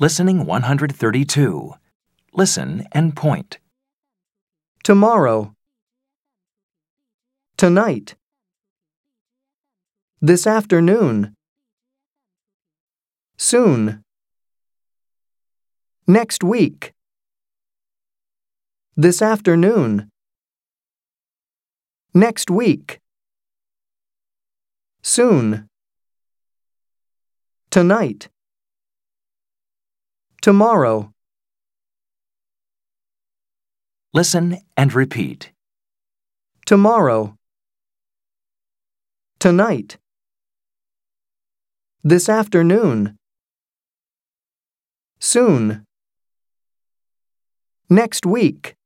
Listening 132. Listen and point. Tomorrow. Tonight. This afternoon. Soon. Next week. This afternoon. Next week. Soon. Tonight. Tomorrow. Listen and repeat. Tomorrow. Tonight. This afternoon. Soon. Next week.